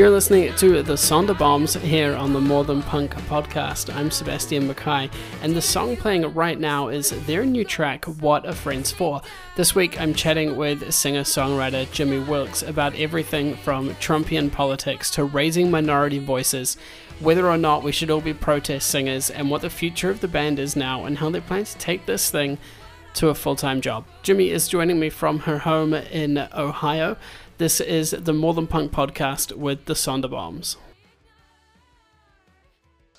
You're listening to the Sonderbombs here on the More Than Punk podcast. I'm Sebastian Mackay, and the song playing right now is their new track, What Are Friends For. This week I'm chatting with singer songwriter Jimmy Wilkes about everything from Trumpian politics to raising minority voices, whether or not we should all be protest singers, and what the future of the band is now, and how they plan to take this thing to a full time job. Jimmy is joining me from her home in Ohio. This is the More Than Punk podcast with the Sonderbombs.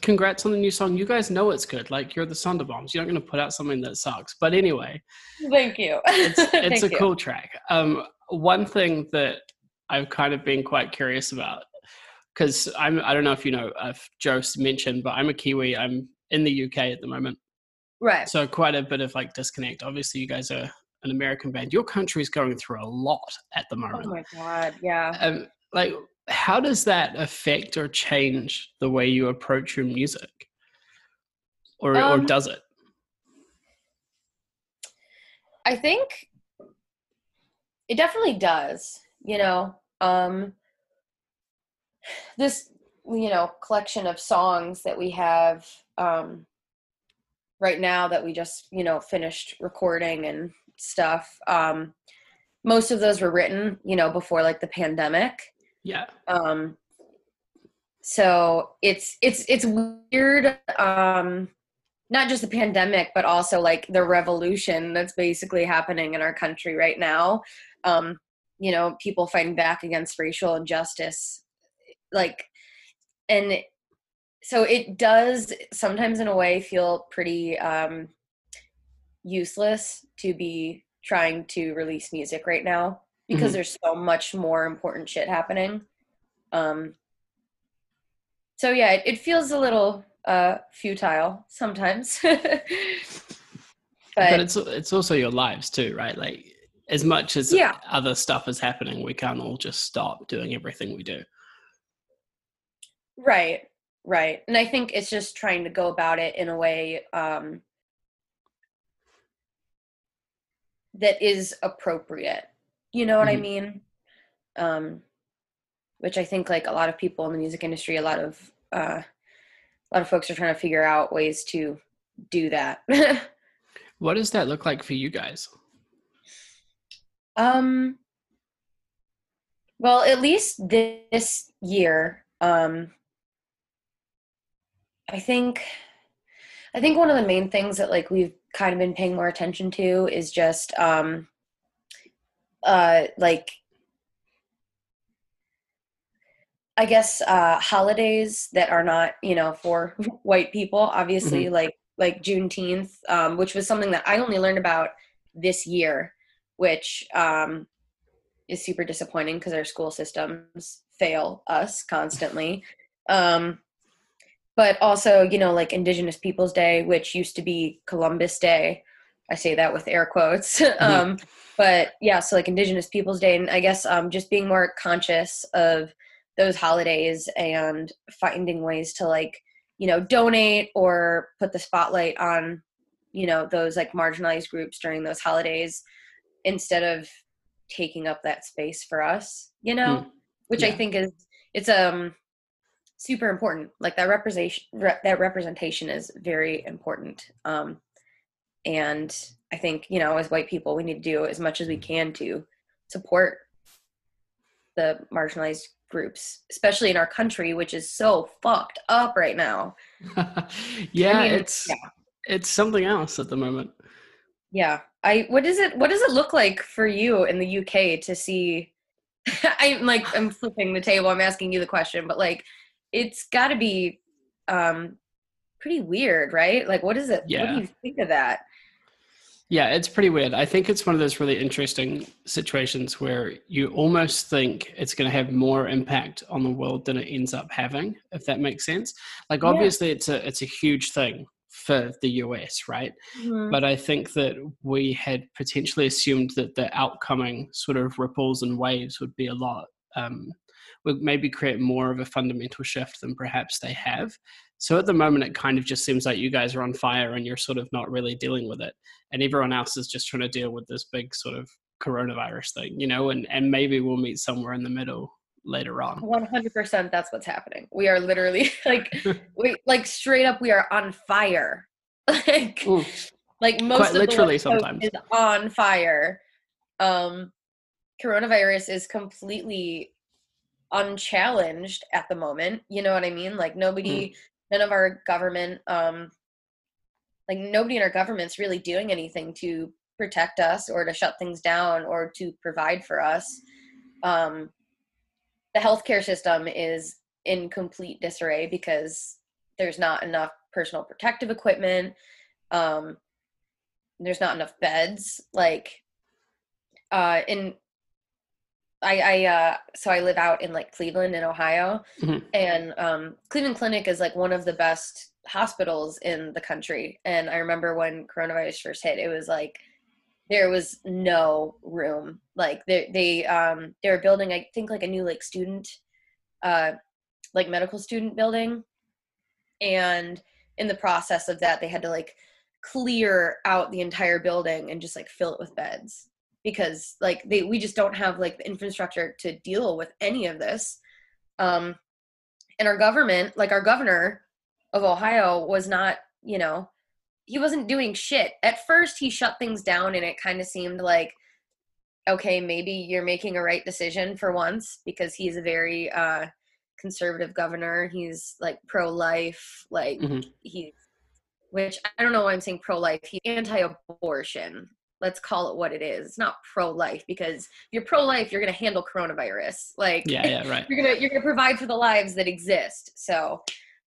Congrats on the new song. You guys know it's good. Like you're the Sonderbombs. You're not going to put out something that sucks. But anyway, thank you. It's, it's Thank a you. cool track. Um, one thing that I've kind of been quite curious about because I'm I don't know if you know if Joe's mentioned, but I'm a Kiwi. I'm in the UK at the moment, Right. so quite a bit of like disconnect. Obviously, you guys are an American band. Your country is going through a lot at the moment. Oh my god. Yeah. um, like how does that affect or change the way you approach your music or or Um, does it I think it definitely does. You know, um, this you know collection of songs that we have um, right now that we just you know finished recording and stuff. Um, most of those were written, you know, before like the pandemic. yeah um so it's it's it's weird um not just the pandemic but also like the revolution that's basically happening in our country right now um you know people fighting back against racial injustice like and so it does sometimes in a way feel pretty um useless to be trying to release music right now because Mhm. there's so much more important shit happening. Um so yeah it, it feels a little uh futile sometimes. But, but, it's it's also your lives too right? Like as much as Yeah. other stuff is happening we can't all just stop doing everything we do. Right right. And i think it's just trying to go about it in a way um that is appropriate. You know what i Mhm. mean? Um which i think like a lot of people in the music industry a lot of uh a lot of folks are trying to figure out ways to do that. What does that look like for you guys? Um well, at least this year, um I think I think one of the main things that like we've kind of been paying more attention to is just um uh like I guess uh holidays that are not, you know, for white people, obviously like like Juneteenth, um, which was something that I only learned about this year which um, is super disappointing because our school systems fail us constantly. Um, but also, you know, like Indigenous Peoples Day, which used to be Columbus Day. I say that with air quotes. um, but yeah, so like Indigenous Peoples Day, and I guess um, just being more conscious of those holidays and finding ways to like, you know, donate or put the spotlight on, you know, those like marginalized groups during those holidays instead of taking up that space for us you know which i think is it's um super important. Like that representation re- that representation is very important. Um and i think you know as white people we need to do as much as we can to support the marginalized groups especially in our country which is so fucked up right now. Yeah I mean, it's yeah. it's something else at the moment. Yeah. I what does it what does it look like for you in the UK to see I'm like I'm flipping the table, I'm asking you the question, but like it's gotta be um pretty weird, right? Like what is it what Yeah. do you think of that? Yeah, it's pretty weird. I think it's one of those really interesting situations where you almost think it's going to have more impact on the world than it ends up having, if that makes sense. Like Yeah. obviously it's a it's a huge thing for the US, right? Mhm. But I think that we had potentially assumed that the outcoming sort of ripples and waves would be a lot um would maybe create more of a fundamental shift than perhaps they have. So at the moment, it kind of just seems like you guys are on fire and you're sort of not really dealing with it, and everyone else is just trying to deal with this big sort of coronavirus thing, you know. And and maybe we'll meet somewhere in the middle later on. 100% that's what's happening. We are literally like we like straight up we are on fire. like mm. like most Quite literally sometimes is on fire. Um coronavirus is completely unchallenged at the moment. You know what I mean? Like nobody mm. none of our government um like nobody in our government's really doing anything to protect us or to shut things down or to provide for us. Um, the healthcare system is in complete disarray because there's not enough personal protective equipment. Um, there's not enough beds. Like, uh, in I, I uh, so I live out in like Cleveland in Ohio, mm-hmm. and um, Cleveland Clinic is like one of the best hospitals in the country. And I remember when coronavirus first hit, it was like there was no room. Like they they um they were building I think like a new like student uh like medical student building. And in the process of that they had to like clear out the entire building and just like fill it with beds because like they we just don't have like the infrastructure to deal with any of this. Um and our government, like our governor of Ohio was not, you know, he wasn't doing shit. At first, he shut things down, and it kind of seemed like, okay, maybe you're making a right decision for once because he's a very uh, conservative governor. He's like pro life, like mm-hmm. he, which I don't know why I'm saying pro life. He's anti abortion. Let's call it what it is. It's not pro life because if you're pro life, you're going to handle coronavirus. Like, yeah, yeah, right. You're gonna you're gonna provide for the lives that exist. So,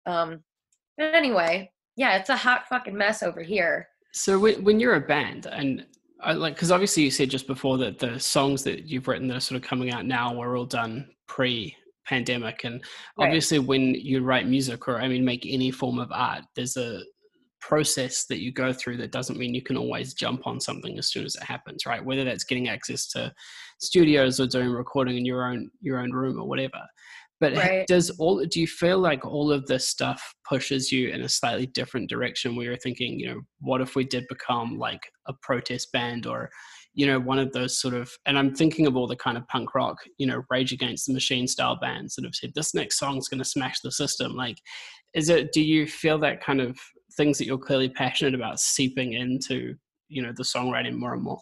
um, but anyway, yeah, it's a hot fucking mess over here. So when, when you're a band and I like because obviously you said just before that the songs that you've written that are sort of coming out now were all done pre pandemic and obviously right. when you write music or i mean make any form of art there's a process that you go through that doesn't mean you can always jump on something as soon as it happens right whether that's getting access to studios or doing recording in your own your own room or whatever but right. does all do you feel like all of this stuff pushes you in a slightly different direction where you're thinking, you know, what if we did become like a protest band or, you know, one of those sort of and I'm thinking of all the kind of punk rock, you know, rage against the machine style bands that have said this next song's gonna smash the system. Like, is it do you feel that kind of things that you're clearly passionate about seeping into, you know, the songwriting more and more?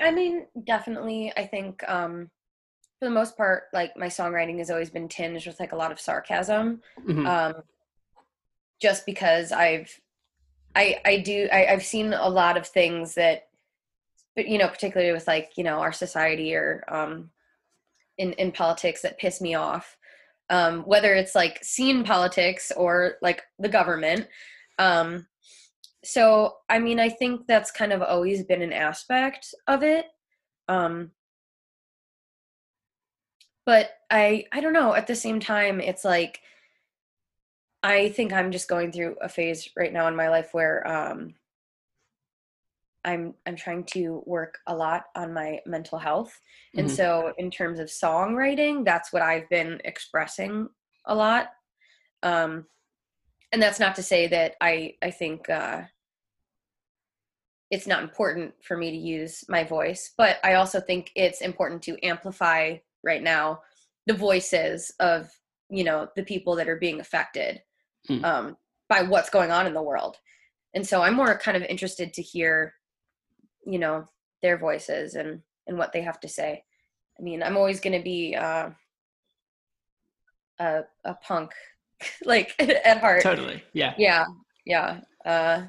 I mean, definitely. I think um for the most part, like my songwriting has always been tinged with like a lot of sarcasm. Mm-hmm. Um, just because I've, I, I do, I, I've seen a lot of things that, but you know, particularly with like, you know, our society or, um, in, in politics that piss me off. Um, whether it's like scene politics or like the government. Um, so, I mean, I think that's kind of always been an aspect of it. Um, but i i don't know at the same time it's like i think i'm just going through a phase right now in my life where um i'm i'm trying to work a lot on my mental health and mm-hmm. so in terms of songwriting that's what i've been expressing a lot um and that's not to say that i i think uh it's not important for me to use my voice but i also think it's important to amplify right now the voices of you know the people that are being affected mm. um, by what's going on in the world and so i'm more kind of interested to hear you know their voices and and what they have to say i mean i'm always going to be uh, a, a punk like at heart totally yeah yeah yeah uh,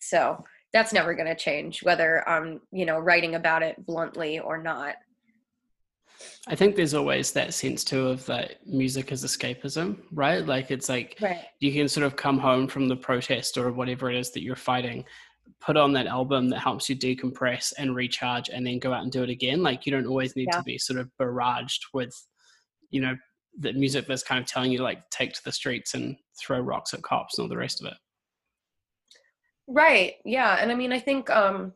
so that's never going to change whether i'm you know writing about it bluntly or not I think there's always that sense too of that music as escapism, right? Like it's like right. you can sort of come home from the protest or whatever it is that you're fighting, put on that album that helps you decompress and recharge and then go out and do it again. Like you don't always need yeah. to be sort of barraged with, you know, the music that's kind of telling you to like take to the streets and throw rocks at cops and all the rest of it. Right. Yeah. And I mean I think um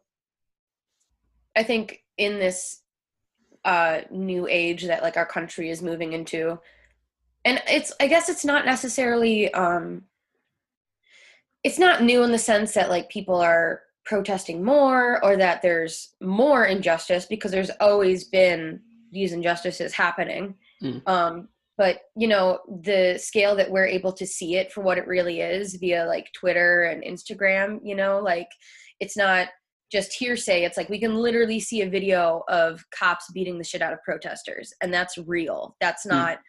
I think in this uh, new age that like our country is moving into and it's i guess it's not necessarily um it's not new in the sense that like people are protesting more or that there's more injustice because there's always been these injustices happening Mm. Um, but you know the scale that we're able to see it for what it really is via like twitter and instagram you know like it's not just hearsay it's like we can literally see a video of cops beating the shit out of protesters and that's real that's hmm. not mm.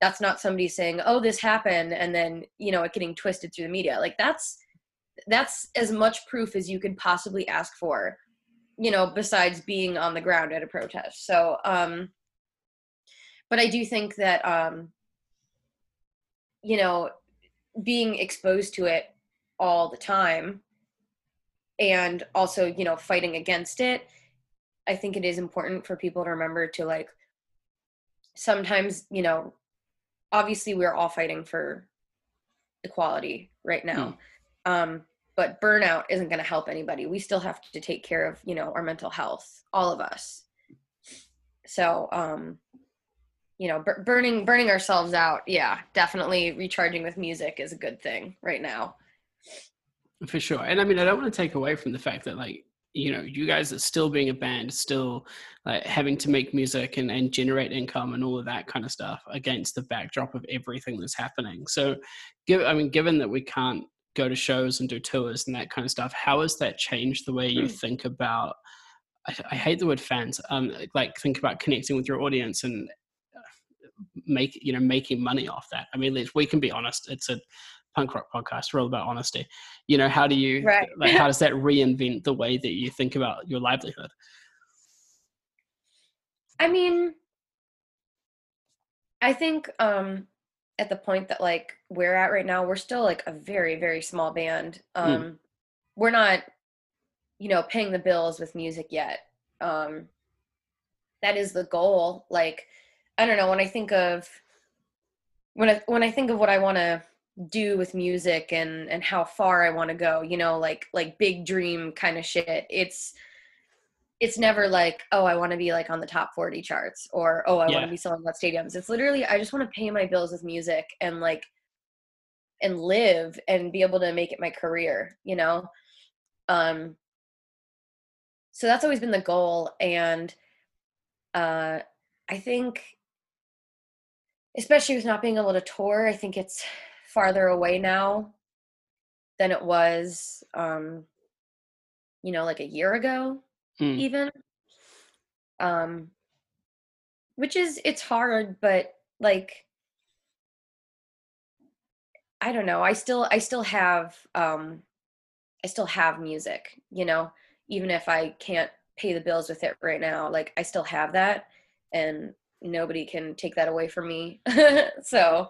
that's not somebody saying oh this happened and then you know it getting twisted through the media like that's that's as much proof as you could possibly ask for you know besides being on the ground at a protest so um but I do think that um, you know being exposed to it all the time and also you know fighting against it i think it is important for people to remember to like sometimes you know obviously we're all fighting for equality right now mm. um but burnout isn't going to help anybody. We still have to take care of you know our mental health all of us. So um you know burning burning ourselves out yeah definitely recharging with music is a good thing right now. For sure. And i mean i don't want to take away from the fact that like you know you guys are still being a band still like having to make music and, and generate income and all of that kind of stuff against the backdrop of everything that's happening. So give i mean given that we can't go to shows and do tours and that kind of stuff how has that changed the way you mm. think about I, I, hate the word fans um like think about connecting with your audience and make you know making money off that i mean we can be honest it's a punk rock podcast we're all about honesty you know how do you right. like how does that reinvent the way that you think about your livelihood i mean i think um at the point that like we're at right now we're still like a very very small band hmm. um mm. we're not you know paying the bills with music yet um that is the goal like I don't know when I think of when I when I think of what I want to do with music and and how far I want to go, you know, like like big dream kind of shit. It's it's never like, oh, I want to be like on the top 40 charts or oh, I yeah. want to be selling out stadiums. It's literally I just want to pay my bills with music and like and live and be able to make it my career, you know? Um so that's always been the goal and uh I think especially with not being able to tour i think it's farther away now than it was um you know like a year ago mm. even um which is it's hard but like i don't know i still i still have um i still have music you know even if i can't pay the bills with it right now like i still have that and nobody can take that away from me. so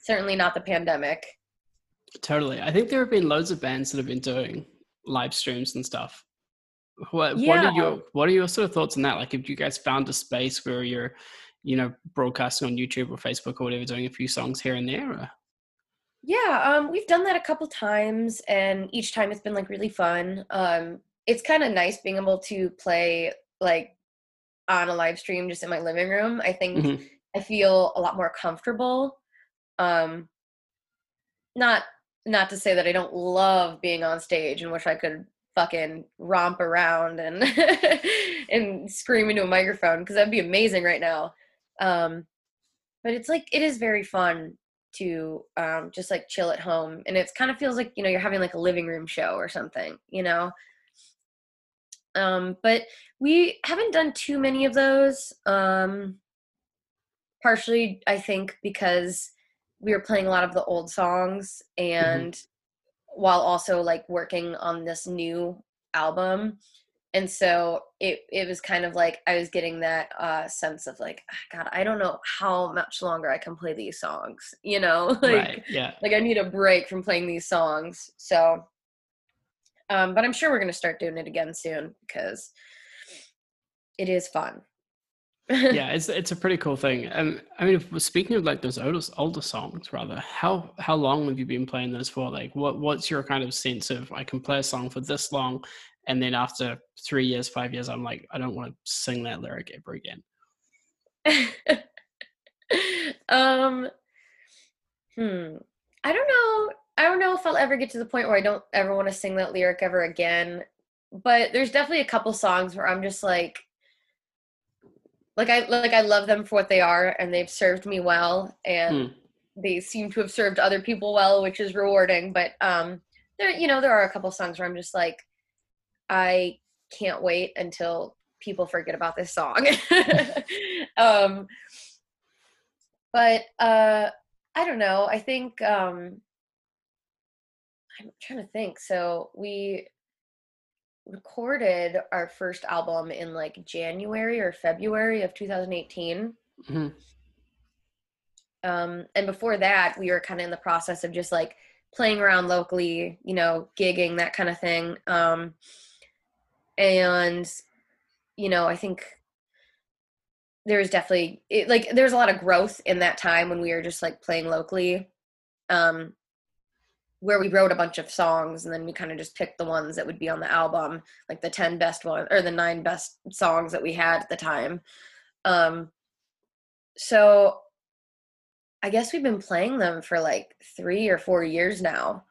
certainly not the pandemic. Totally. I think there have been loads of bands that have been doing live streams and stuff. What yeah. what are your what are your sort of thoughts on that? Like if you guys found a space where you're, you know, broadcasting on YouTube or Facebook or whatever, doing a few songs here and there? Or? Yeah, um, we've done that a couple times and each time it's been like really fun. Um, it's kind of nice being able to play like on a live stream just in my living room. I think mm-hmm. I feel a lot more comfortable. Um, not not to say that I don't love being on stage and wish I could fucking romp around and and scream into a microphone because that'd be amazing right now. Um, but it's like it is very fun to um, just like chill at home, and it kind of feels like you know you're having like a living room show or something, you know. Um, but we haven't done too many of those. Um, partially, I think, because we were playing a lot of the old songs mm-hmm. and mm-hmm. While also like working on this new album. And so it it was kind of like I was getting that uh, sense of like ah, God I don't know how much longer I can play these songs you know like right, yeah like I need a break from playing these songs so um, but I'm sure we're going to start doing it again soon because it is fun. Yeah, it's it's a pretty cool thing. And I mean, speaking of like those older older songs, rather, how how long have you been playing those for? Like, what what's your kind of sense of I can play a song for this long, and then after three years, five years, I'm like, I don't want to sing that lyric ever again. um, hmm, I don't know I don't know if I'll ever get to the point where I don't ever want to sing that lyric ever again. But there's definitely a couple songs where I'm just like, like I like I love them for what they are, and they've served me well, and mm. they seem to have served other people well, which is rewarding. But um, there, you know, there are a couple songs where I'm just like, I can't wait until people forget about this song. um, but uh, I don't know. I think um, I'm trying to think. So we recorded our first album in like January or February of 2018. Mm-hmm. Um, and before that, we were kind of in the process of just like playing around locally, you know, gigging, that kind of thing. Um, and, you know, I think there's definitely it, like there's a lot of growth in that time when we were just like playing locally um where we wrote a bunch of songs and then we kind of just picked the ones that would be on the album, like the 10 best ones or the nine best songs that we had at the time. Um, so I guess we've been playing them for like three or four years now.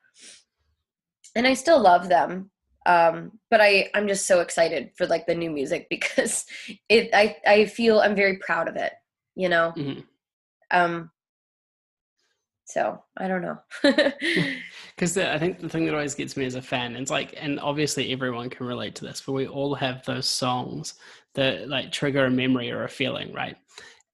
And I still love them. Um, but I, I'm just so excited for like the new music because it I, I feel I'm very proud of it, you know? Mm-hmm. Um, so I don't know. Because I think the thing that always gets me as a fan, it's like, and obviously everyone can relate to this, but we all have those songs that like trigger a memory or a feeling, right?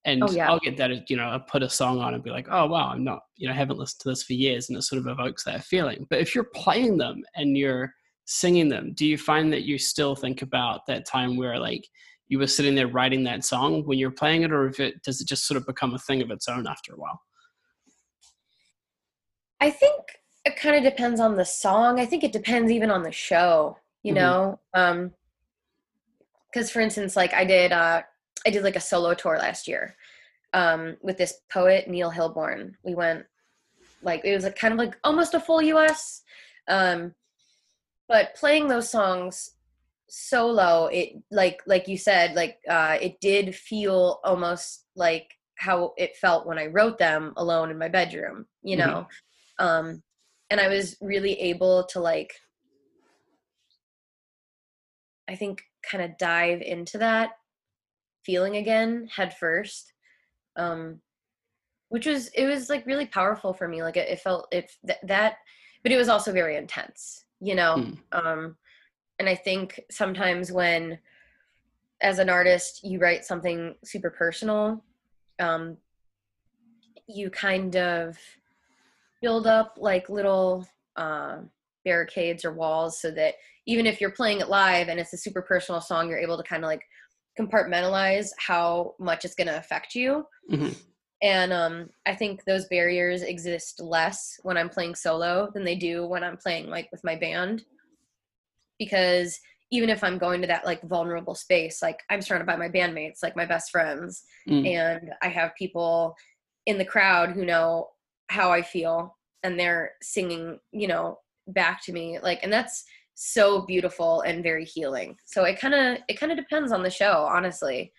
And oh, yeah. I'll get that, you know, I put a song on and be like, oh, wow, I'm not, you know, I haven't listened to this for years. And it sort of evokes that feeling. But if you're playing them and you're singing them, do you find that you still think about that time where like you were sitting there writing that song when you're playing it, or if it does it just sort of become a thing of its own after a while? I think it kind of depends on the song. I think it depends even on the show, you mm-hmm. know? Um cuz for instance like I did uh I did like a solo tour last year um with this poet Neil Hilborn. We went like it was like kind of like almost a full US um but playing those songs solo it like like you said like uh it did feel almost like how it felt when I wrote them alone in my bedroom, you mm-hmm. know. Um and i was really able to like i think kind of dive into that feeling again head first um which was it was like really powerful for me like it, it felt it th- that but it was also very intense you know mm. um and i think sometimes when as an artist you write something super personal um you kind of build up like little uh, barricades or walls so that even if you're playing it live and it's a super personal song, you're able to kind of like compartmentalize how much it's going to affect you. Mm-hmm. And um, I think those barriers exist less when I'm playing solo than they do when I'm playing like with my band. Because even if I'm going to that like vulnerable space, like I'm surrounded by my bandmates, like my best friends, mm. and I have people in the crowd who know how I feel and they're singing, you know, back to me. Like, and that's so beautiful and very healing. So it kind of, it kind of depends on the show, honestly.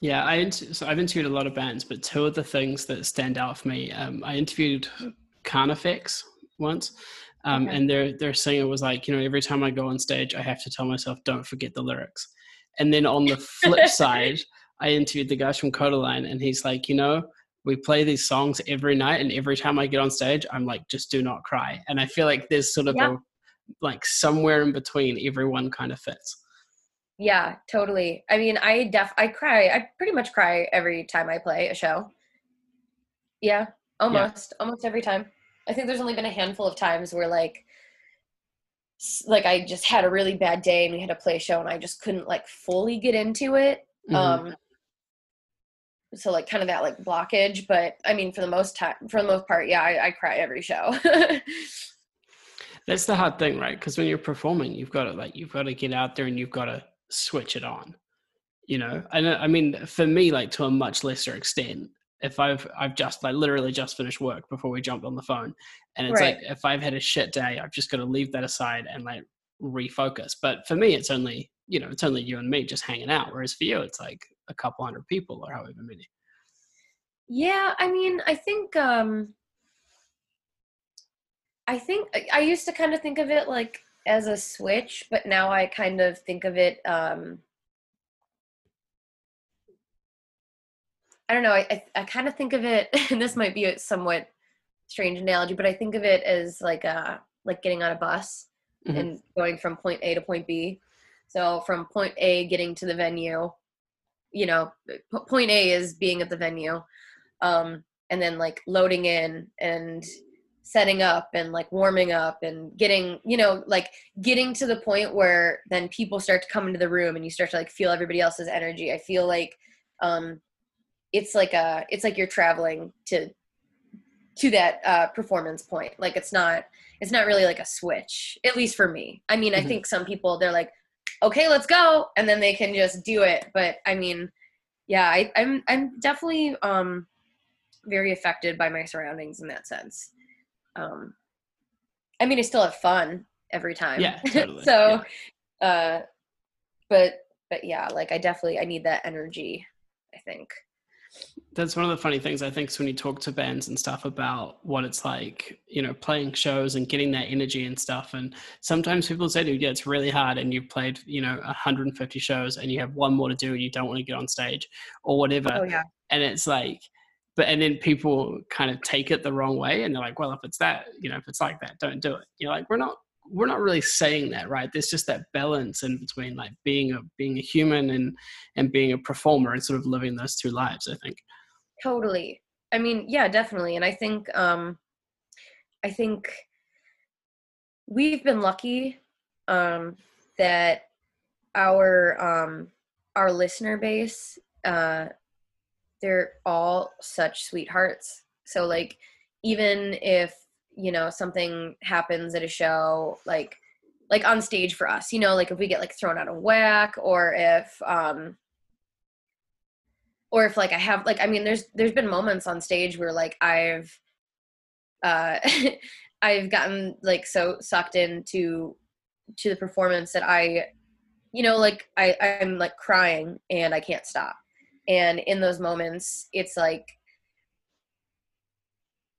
Yeah, I so I've interviewed a lot of bands, but two of the things that stand out for me, um, I interviewed Carnifex once, um, okay. and their their singer was like, you know, every time I go on stage, I have to tell myself, don't forget the lyrics. And then on the flip side, I interviewed the guys from Kodaline, and he's like, you know, we play these songs every night and every time i get on stage i'm like just do not cry and i feel like there's sort of yeah. a like somewhere in between everyone kind of fits yeah totally i mean i def i cry i pretty much cry every time i play a show yeah almost yeah. almost every time i think there's only been a handful of times where like like i just had a really bad day and we had to play a show and i just couldn't like fully get into it mm-hmm. um so like kind of that like blockage but i mean for the most time for the most part yeah i, I cry every show. That's the hard thing right? Because when you're performing you've got to like you've got to get out there and you've got to switch it on you know? And uh, i mean for me like to a much lesser extent if i've i've just like literally just finished work before we jumped on the phone and it's right. like if i've had a shit day i've just got to leave that aside and like refocus. But for me it's only you know it's only you and me just hanging out whereas for you it's like a couple hundred people or however many. Yeah, I mean, I think um I think I used to kind of think of it like as a switch, but now I kind of think of it um I don't know. I I, I kind of think of it, and this might be a somewhat strange analogy, but I think of it as like a like getting on a bus mm-hmm. and going from point A to point B. So from point A getting to the venue, you know, point A is being at the venue, um, and then like loading in and setting up and like warming up and getting you know like getting to the point where then people start to come into the room and you start to like feel everybody else's energy. I feel like um it's like a it's like you're traveling to to that uh performance point. Like it's not it's not really like a switch at least for me. I mean mm-hmm. i think some people they're like okay let's go. And then they can just do it. But i mean yeah I, i'm i'm definitely um very affected by my surroundings in that sense. Um i mean i still have fun every time. Yeah totally. so yeah. uh but but yeah like i definitely i need that energy i think that's one of the funny things I think is when you talk to bands and stuff about what it's like, you know, playing shows and getting that energy and stuff. And sometimes people say to you, yeah, it's really hard and you've played, you know, 150 shows and you have one more to do and you don't want to get on stage or whatever. Oh, yeah. And it's like, but and then people kind of take it the wrong way and they're like well if it's that you know if it's like that don't do it you're like we're not we're not really saying that right? There's just that balance in between like being a being a human and and being a performer and sort of living those two lives i think. Totally. I mean yeah definitely. And i think um i think we've been lucky um that our um our listener base uh they're all such sweethearts. So like even if, you know, something happens at a show like like on stage for us, you know, like if we get like thrown out of whack or if um or if like I have like I mean there's there's been moments on stage where like I've uh I've gotten like so sucked into to the performance that I you know like I I'm like crying and I can't stop. And in those moments it's like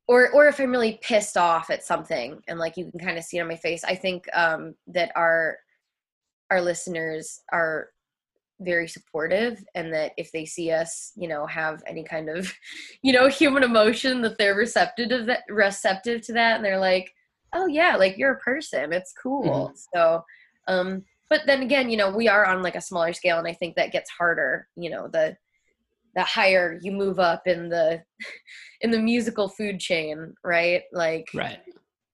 or or if i'm really pissed off at something and like you can kind of see it on my face i think um that our our listeners are very supportive and that if they see us you know have any kind of you know human emotion that they're receptive to that receptive to that and they're like oh yeah like you're a person it's cool mm-hmm. so um but then again you know we are on like a smaller scale and i think that gets harder you know the the higher you move up in the in the musical food chain right? Like right.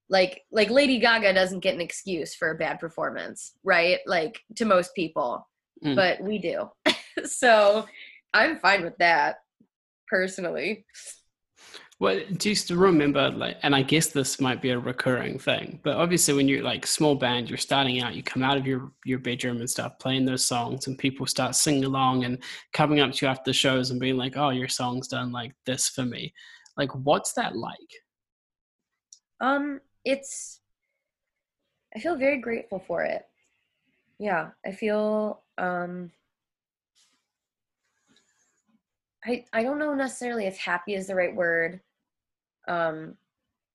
like like lady gaga doesn't get an excuse for a bad performance right? Like to most people mm. but we do. So i'm fine with that personally well, you still remember, like, and I guess this might be a recurring thing, but obviously when you're like small band, you're starting out, you come out of your, your bedroom and stuff, playing those songs and people start singing along and coming up to you after the shows and being like, oh, your song's done like this for me. Like, what's that like? Um, it's, I feel very grateful for it. Yeah, I feel, um, I, I don't know necessarily if happy is the right word um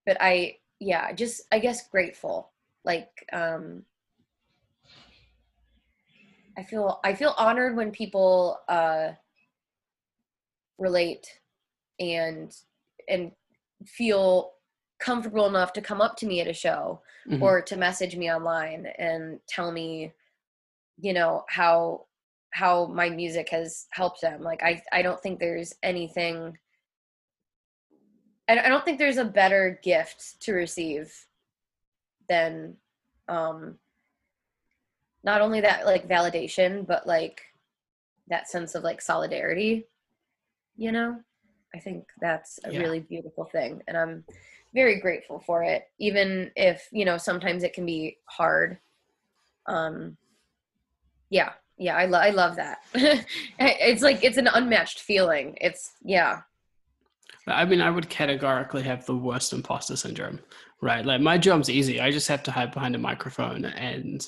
but i yeah just i guess grateful like um i feel i feel honored when people uh relate and and feel comfortable enough to come up to me at a show mm-hmm. or to message me online and tell me you know how how my music has helped them like i i don't think there's anything I don't think there's a better gift to receive than um not only that like validation but like that sense of like solidarity you know? I think that's a yeah. really beautiful thing and i'm very grateful for it even if you know sometimes it can be hard. Um yeah yeah i, lo- I love that. It's like it's an unmatched feeling. It's yeah I mean, I would categorically have the worst imposter syndrome, right? Like my job's easy. I just have to hide behind a microphone and,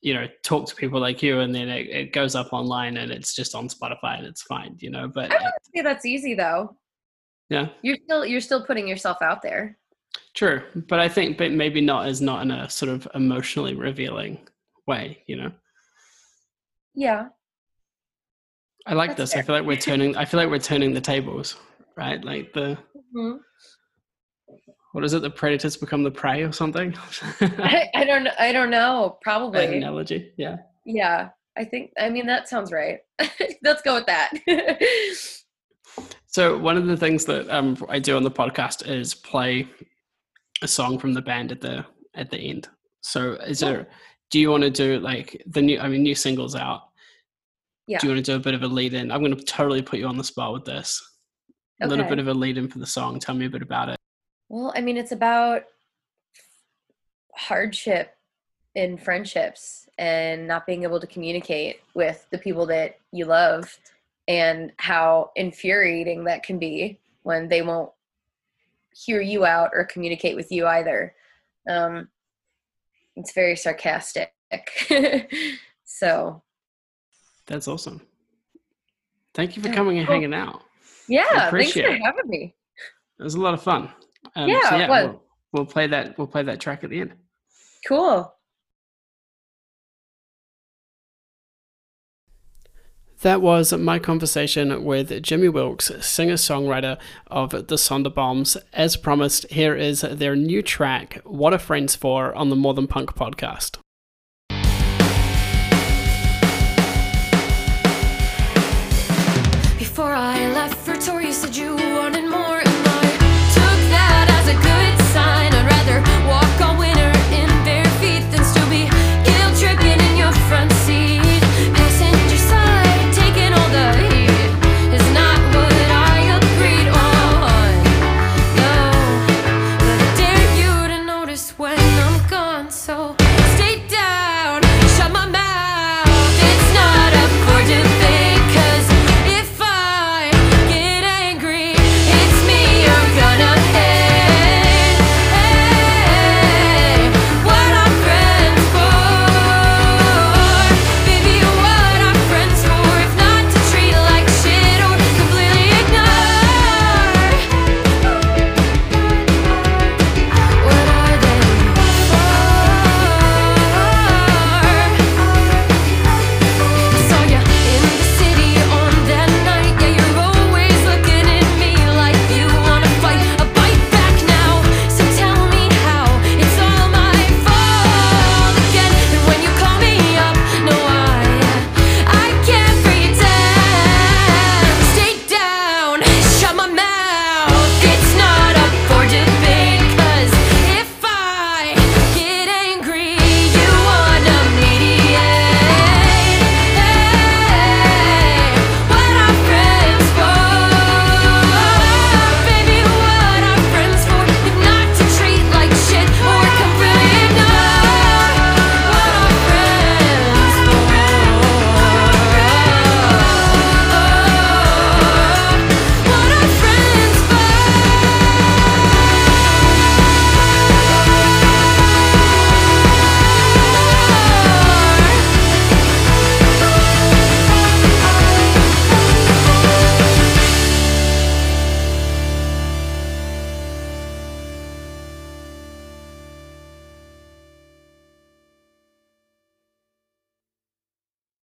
you know, talk to people like you, and then it, it goes up online and it's just on Spotify and it's fine, you know. But I wouldn't say that's easy though. Yeah, you're still you're still putting yourself out there. True, but I think, but maybe not as not in a sort of emotionally revealing way, you know. Yeah, I like That's this. Fair. I feel like we're turning. I feel like we're turning the tables, right? Like the. Mm-hmm. What is it? The predators become the prey, or something? I, I, don't. I don't know. Probably. Bad analogy. Yeah. Yeah, I think. I mean, that sounds right. Let's go with that. so one of the things that um, I do on the podcast is play a song from the band at the at the end. So is there? Do you want to do like the new? I mean, new singles out yeah. Do you want to do a bit of a lead in? I'm going to totally put you on the spot with this. A okay. little bit of a lead in for the song. Tell me a bit about it. Well, I mean, it's about hardship in friendships and not being able to communicate with the people that you love and how infuriating that can be when they won't hear you out or communicate with you either. Um, it's very sarcastic. so that's awesome. Thank you for coming and hanging out. Yeah, thanks for it. having me. It was a lot of fun. Um, yeah, so yeah we'll, we'll play that. We'll play that track at the end. Cool. That was my conversation with Jimmy Wilkes, singer songwriter of the Sonderbombs. As promised, here is their new track, What Are Friends For, on the More Than Punk podcast. Before I left to you said you wanted